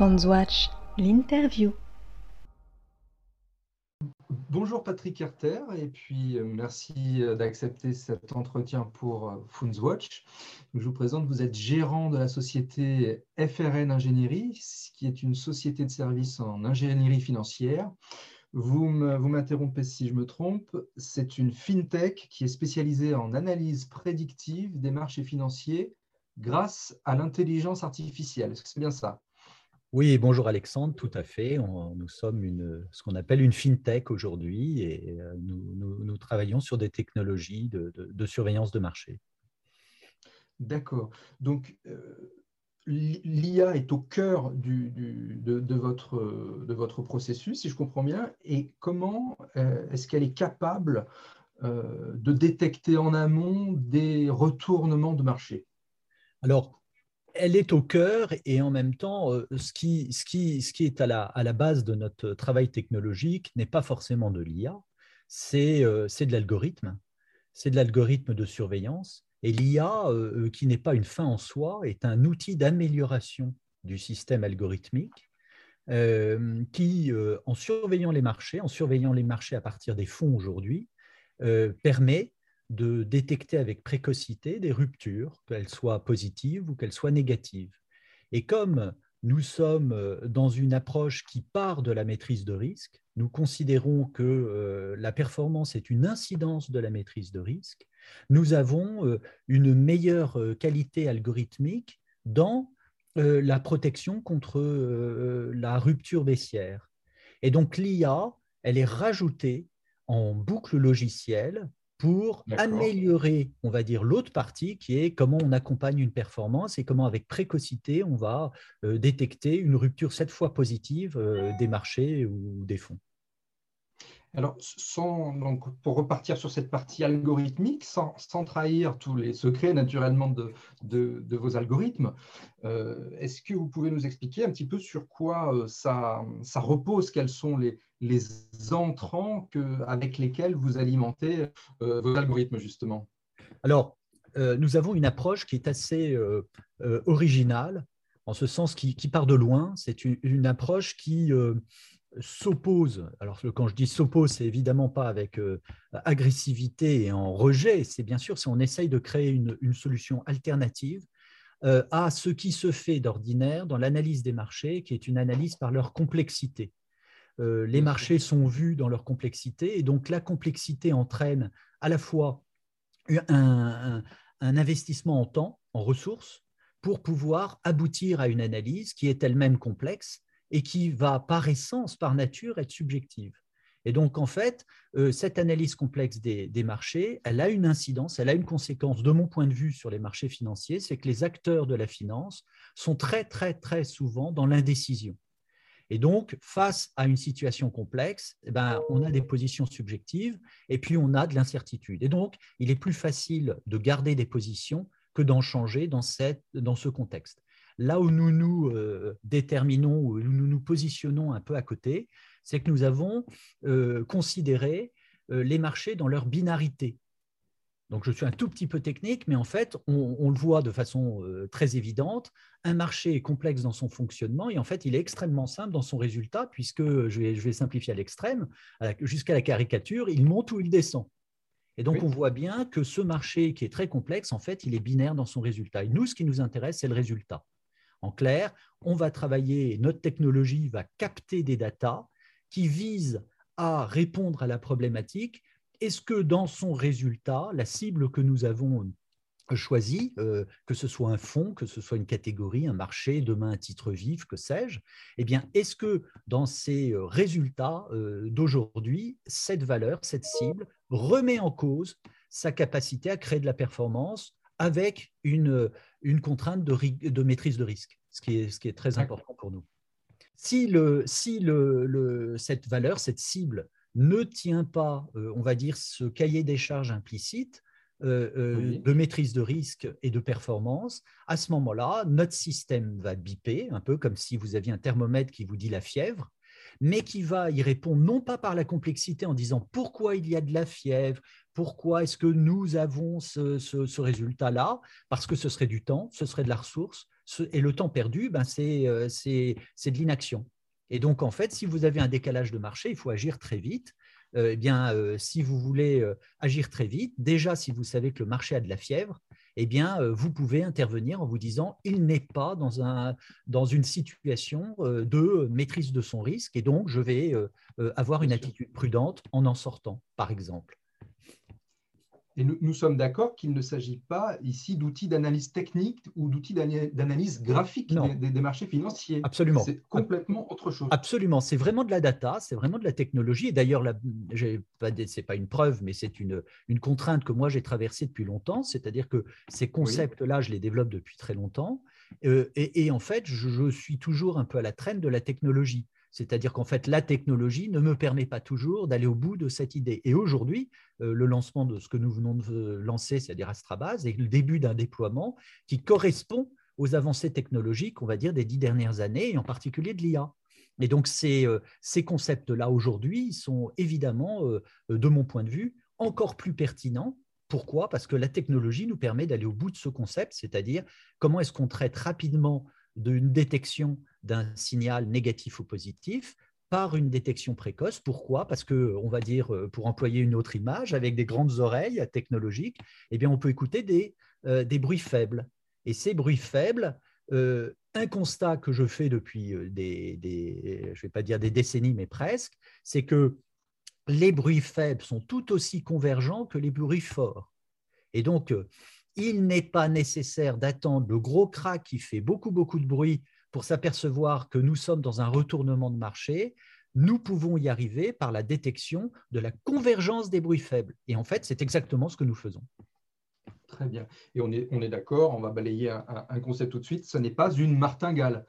Fondswatch, l'interview. Bonjour Patrick Carter et puis euh, merci euh, d'accepter cet entretien pour euh, Fundswatch. Je vous présente, vous êtes gérant de la société FRN Ingénierie, qui est une société de services en ingénierie financière. Vous m'interrompez si je me trompe, c'est une fintech qui est spécialisée en analyse prédictive des marchés financiers grâce à l'intelligence artificielle. Est-ce que c'est bien ça? Oui, bonjour Alexandre, tout à fait. nous sommes une, ce qu'on appelle une fintech aujourd'hui et euh, nous, travaillons sur des technologies de, surveillance de marché. D'accord. Donc, euh, l'IA est au cœur de, votre, de votre processus, si je comprends bien. Et comment euh, est-ce qu'elle est capable de détecter en amont des retournements de marché? Alors, elle est au cœur et en même temps, euh, ce qui, est à la, base de notre travail technologique n'est pas forcément de l'IA, c'est euh, de l'algorithme, c'est de l'algorithme de surveillance. Et l'IA, euh, qui n'est pas une fin en soi, est un outil d'amélioration du système algorithmique qui, en surveillant les marchés, en surveillant les marchés à partir des fonds aujourd'hui, permet de détecter avec précocité des ruptures, qu'elles soient positives ou qu'elles soient négatives. Et comme nous sommes euh, dans une approche qui part de la maîtrise de risque, nous considérons que euh, la performance est une incidence de la maîtrise de risque, nous avons euh, une meilleure qualité algorithmique dans la protection contre la rupture baissière. Et donc l'IA, elle est rajoutée en boucle logicielle pour améliorer, on va dire, l'autre partie qui est comment on accompagne une performance et comment avec précocité on va euh, détecter une rupture cette fois positive euh, des marchés ou des fonds. Alors, sans, donc, pour repartir sur cette partie algorithmique, sans, trahir tous les secrets naturellement de, de, vos algorithmes, euh, est-ce que vous pouvez nous expliquer un petit peu sur quoi ça, ça repose, quels sont les, les entrants avec lesquels vous alimentez euh, vos algorithmes, justement Alors, nous avons une approche qui est assez originale, en ce sens qui, part de loin. C'est une, approche qui s'oppose, alors quand je dis s'oppose, c'est évidemment pas avec euh, agressivité et en rejet, c'est bien sûr si on essaye de créer une, solution alternative euh, à ce qui se fait d'ordinaire dans l'analyse des marchés, qui est une analyse par leur complexité. Euh, les marchés sont vus dans leur complexité et donc la complexité entraîne à la fois un investissement en temps, en ressources, pour pouvoir aboutir à une analyse qui est elle-même complexe et qui va par essence, par nature, être subjective. Et donc, en fait, euh, cette analyse complexe des, marchés, elle a une incidence, elle a une conséquence, de mon point de vue, sur les marchés financiers, c'est que les acteurs de la finance sont très, très, très souvent dans l'indécision. Et donc, face à une situation complexe, eh ben, on a des positions subjectives et puis on a de l'incertitude. Et donc, il est plus facile de garder des positions que d'en changer dans, ce contexte. Là où nous nous euh, déterminons, où nous nous positionnons un peu à côté, c'est que nous avons euh, considéré euh, les marchés dans leur binarité. Donc je suis un tout petit peu technique, mais en fait, on, le voit de façon très évidente. Un marché est complexe dans son fonctionnement et en fait, il est extrêmement simple dans son résultat, puisque je vais, je vais simplifier à l'extrême, jusqu'à la caricature, il monte ou il descend. Et donc, on voit bien que ce marché qui est très complexe, en fait, il est binaire dans son résultat. Et nous, ce qui nous intéresse, c'est le résultat. En clair, on va travailler, notre technologie va capter des datas qui visent à répondre à la problématique. Est-ce que dans son résultat, la cible que nous avons choisie, euh, que ce soit un fonds, que ce soit une catégorie, un marché, demain un titre vif, que sais-je, eh bien, est-ce que dans ces euh, résultats euh, d'aujourd'hui, cette valeur, cette cible remet en cause sa capacité à créer de la performance avec une, une contrainte de, de, maîtrise de risque, ce qui est, ce qui est très important pour nous. Si, le, si le, cette valeur, cette cible ne tient pas, euh, on va dire, ce cahier des charges implicite euh, euh, de maîtrise de risque et de performance, à ce moment-là, notre système va biper, un peu comme si vous aviez un thermomètre qui vous dit la fièvre, mais qui va y répondre non pas par la complexité en disant pourquoi il y a de la fièvre, pourquoi est-ce que nous avons ce, résultat-là Parce que ce serait du temps, ce serait de la ressource, et le temps perdu, ben, c'est de l'inaction. Et donc, en fait, si vous avez un décalage de marché, il faut agir très vite. Eh bien, si vous voulez agir très vite, déjà, si vous savez que le marché a de la fièvre, eh bien, vous pouvez intervenir en vous disant il n'est pas dans, un, dans une situation de maîtrise de son risque et donc je vais avoir une attitude prudente en en sortant, par exemple. Et nous, sommes d'accord qu'il ne s'agit pas ici d'outils d'analyse technique ou d'outils d'analyse graphique des, des, marchés financiers. Absolument. C'est complètement autre chose. Absolument. C'est vraiment de la data, c'est vraiment de la technologie. Et d'ailleurs, ce n'est pas une preuve, mais c'est une, une contrainte que moi j'ai traversée depuis longtemps. C'est-à-dire que ces concepts-là, je les développe depuis très longtemps. Euh, et, et, en fait, je, je suis toujours un peu à la traîne de la technologie. C'est-à-dire qu'en fait, la technologie ne me permet pas toujours d'aller au bout de cette idée. Et aujourd'hui, euh, le lancement de ce que nous venons de lancer, c'est-à-dire Astrabase, est le début d'un déploiement qui correspond aux avancées technologiques, on va dire, des dix dernières années, et en particulier de l'IA. Et donc, ces, euh, ces concepts-là, aujourd'hui, sont évidemment, euh, de mon point de vue, encore plus pertinents pourquoi? Parce que la technologie nous permet d'aller au bout de ce concept, c'est-à-dire comment est-ce qu'on traite rapidement d'une détection d'un signal négatif ou positif par une détection précoce. Pourquoi? Parce que, on va dire, euh, pour employer une autre image, avec des grandes oreilles technologiques, eh bien, on peut écouter des, euh, bruits faibles. Et ces bruits faibles, euh, un constat que je fais depuis des, des je vais pas dire des décennies, mais presque, c'est que les bruits faibles sont tout aussi convergents que les bruits forts. Et donc, il n'est pas nécessaire d'attendre le gros crack qui fait beaucoup, beaucoup de bruit pour s'apercevoir que nous sommes dans un retournement de marché. Nous pouvons y arriver par la détection de la convergence des bruits faibles. Et en fait, c'est exactement ce que nous faisons. Très bien. Et on est, on est d'accord, on va balayer un, concept tout de suite. Ce n'est pas une martingale.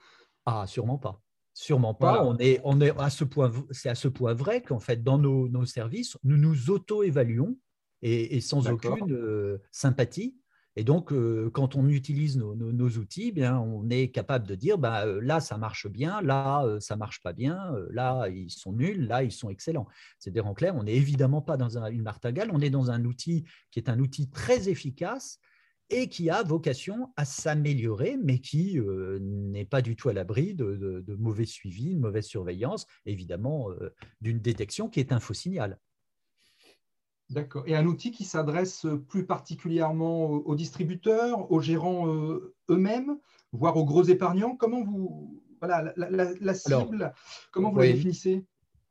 Ah, sûrement pas. Sûrement pas. On est, on est à ce point, c'est à ce point vrai qu'en fait, dans nos, services, nous nous auto-évaluons et, sans aucune euh, sympathie et donc, euh, quand on utilise nos, outils, eh bien, on est capable de dire bah, euh, là, ça marche bien, là, euh, ça marche pas bien, là, ils sont nuls, là, ils sont excellents. C'est-à-dire, en clair, on n'est évidemment pas dans une martingale, on est dans un outil qui est un outil très efficace et qui a vocation à s'améliorer, mais qui n'est pas du tout à l'abri de, de, mauvais suivi, de mauvaise surveillance, évidemment, d'une détection qui est un faux signal. D'accord. Et un outil qui s'adresse plus particulièrement aux distributeurs, aux gérants euh, eux-mêmes, voire aux gros épargnants? Comment vous voilà la, cible Comment vous la définissez?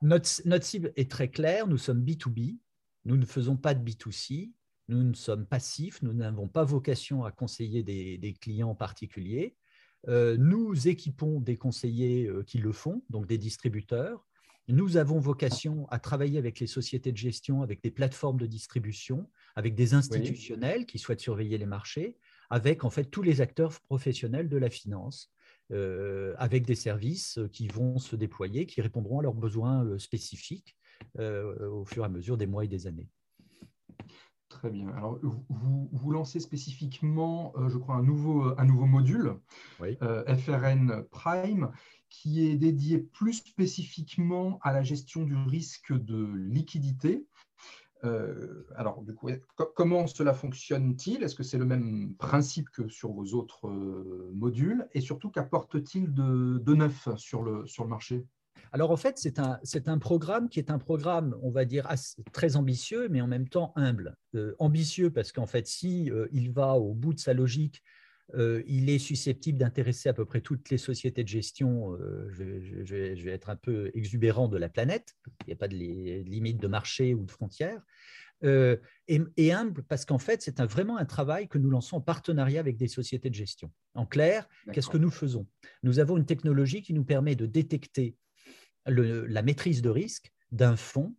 Notre, cible est très claire. Nous sommes B2B. Nous ne faisons pas de B2C. Nous ne sommes passifs. Nous n'avons pas vocation à conseiller des, clients particuliers. Euh, nous équipons des conseillers euh, qui le font, donc des distributeurs. Nous avons vocation à travailler avec les sociétés de gestion, avec des plateformes de distribution, avec des institutionnels qui souhaitent surveiller les marchés, avec en fait tous les acteurs professionnels de la finance, euh, avec des services qui vont se déployer, qui répondront à leurs besoins euh, spécifiques euh, au fur et à mesure des mois et des années. Très bien. Alors, vous, vous lancez spécifiquement, je crois, un nouveau, un nouveau module, FRN Prime, qui est dédié plus spécifiquement à la gestion du risque de liquidité. Euh, alors, du coup, comment cela fonctionne-t-il? Est-ce que c'est le même principe que sur vos autres euh, modules? Et surtout, qu'apporte-t-il de, neuf sur le, sur le marché? Alors en fait, c'est un, un, programme qui est un programme, on va dire, très ambitieux, mais en même temps humble. Euh, ambitieux parce qu'en fait, si il va au bout de sa logique euh, il est susceptible d'intéresser à peu près toutes les sociétés de gestion. Euh, je, vais, être un peu exubérant de la planète. Il n'y a pas de, limite de marché ou de frontières. Euh, et, humble parce qu'en fait, c'est vraiment un travail que nous lançons en partenariat avec des sociétés de gestion. En clair, qu'est-ce que nous faisons? Nous avons une technologie qui nous permet de détecter la maîtrise de risque d'un fonds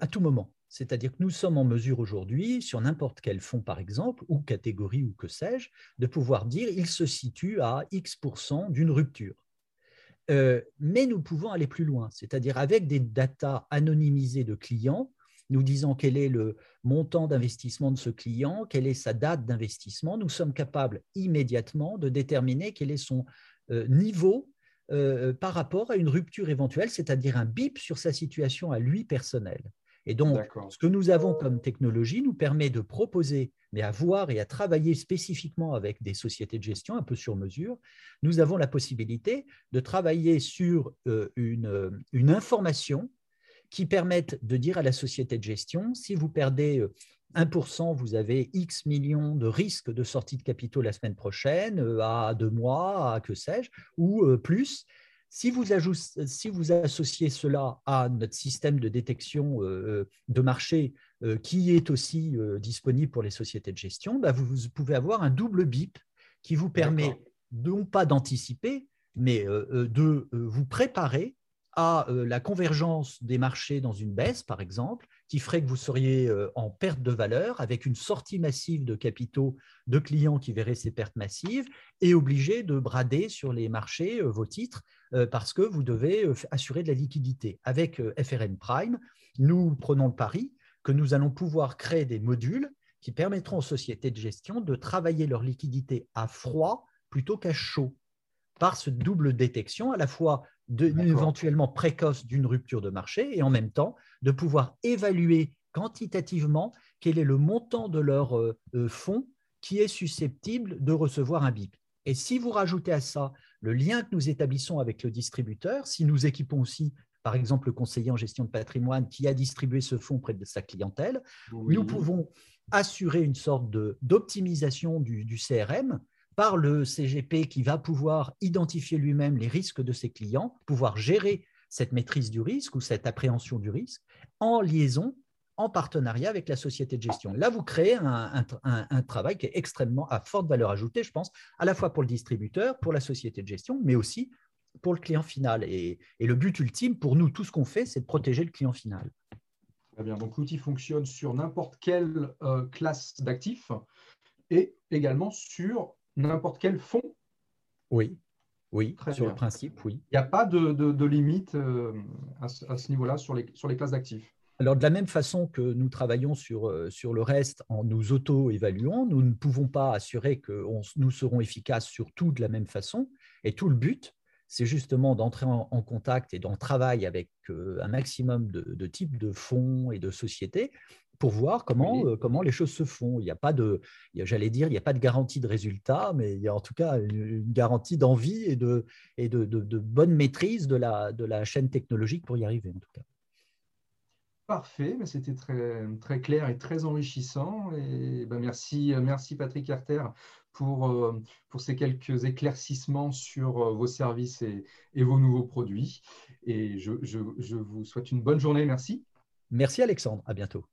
à tout moment. C'est-à-dire que nous sommes en mesure aujourd'hui, sur n'importe quel fonds par exemple, ou catégorie ou que sais-je, de pouvoir dire il se situe à X% d'une rupture. Euh, mais nous pouvons aller plus loin, c'est-à-dire avec des datas anonymisées de clients, nous disant quel est le montant d'investissement de ce client, quelle est sa date d'investissement, nous sommes capables immédiatement de déterminer quel est son euh, niveau euh, par rapport à une rupture éventuelle, c'est-à-dire un bip sur sa situation à lui personnelle. Et donc, ce que nous avons comme technologie nous permet de proposer, mais à voir et à travailler spécifiquement avec des sociétés de gestion un peu sur mesure, nous avons la possibilité de travailler sur euh, une, une information qui permette de dire à la société de gestion, si vous perdez 1%, vous avez X millions de risques de sortie de capitaux la semaine prochaine, euh, à deux mois, à que sais-je, ou euh, plus. Si vous, si vous, associez cela à notre système de détection euh, de marché qui est aussi disponible pour les sociétés de gestion, bah, vous, pouvez avoir un double BIP qui vous permet non pas d'anticiper, mais de vous préparer à la convergence des marchés dans une baisse, par exemple, qui ferait que vous seriez euh, en perte de valeur avec une sortie massive de capitaux de clients qui verraient ces pertes massives et obligé de brader sur les marchés euh, vos titres euh, parce que vous devez assurer de la liquidité. Avec FRN Prime, nous prenons le pari que nous allons pouvoir créer des modules qui permettront aux sociétés de gestion de travailler leur liquidité à froid plutôt qu'à chaud par ce double détection, à la fois éventuellement précoce d'une rupture de marché et en même temps de pouvoir évaluer quantitativement quel est le montant de leur euh, euh, fonds qui est susceptible de recevoir un BIP. Et si vous rajoutez à ça le lien que nous établissons avec le distributeur, si nous équipons aussi, par exemple, le conseiller en gestion de patrimoine qui a distribué ce fonds près de sa clientèle, nous pouvons assurer une sorte d'optimisation du, du CRM par le CGP qui va pouvoir identifier lui-même les risques de ses clients, pouvoir gérer cette maîtrise du risque ou cette appréhension du risque en liaison, en partenariat avec la société de gestion. Là, vous créez un, travail qui est extrêmement à forte valeur ajoutée, je pense, à la fois pour le distributeur, pour la société de gestion, mais aussi pour le client final. Et, le but ultime pour nous, tout ce qu'on fait, c'est de protéger le client final. Très bien. Donc, l'outil fonctionne sur n'importe quelle euh, classe d'actifs et également sur n'importe quel fonds Oui, oui, sur le principe, oui. Il n'y a pas de, limite euh, à ce, niveau-là sur les, sur les classes d'actifs. Alors, de la même façon que nous travaillons sur, euh, sur le reste en nous auto-évaluant, nous ne pouvons pas assurer que nous serons efficaces sur tout de la même façon. Et tout le but, c'est justement d'entrer en, contact et d'en travailler avec euh, un maximum de, de types de fonds et de sociétés pour voir comment, euh, comment les choses se font. Il n'y a pas de, j'allais dire, il n'y a pas de garantie de résultat, mais il y a en tout cas une, garantie d'envie et, de, et de, de, bonne maîtrise de la, de la chaîne technologique pour y arriver, en tout cas. Parfait, mais c'était très, très clair et très enrichissant. Et ben merci, merci Patrick Carter pour, euh, pour ces quelques éclaircissements sur euh, vos services et, et vos nouveaux produits. Et je, je, je vous souhaite une bonne journée. Merci. Merci Alexandre, à bientôt.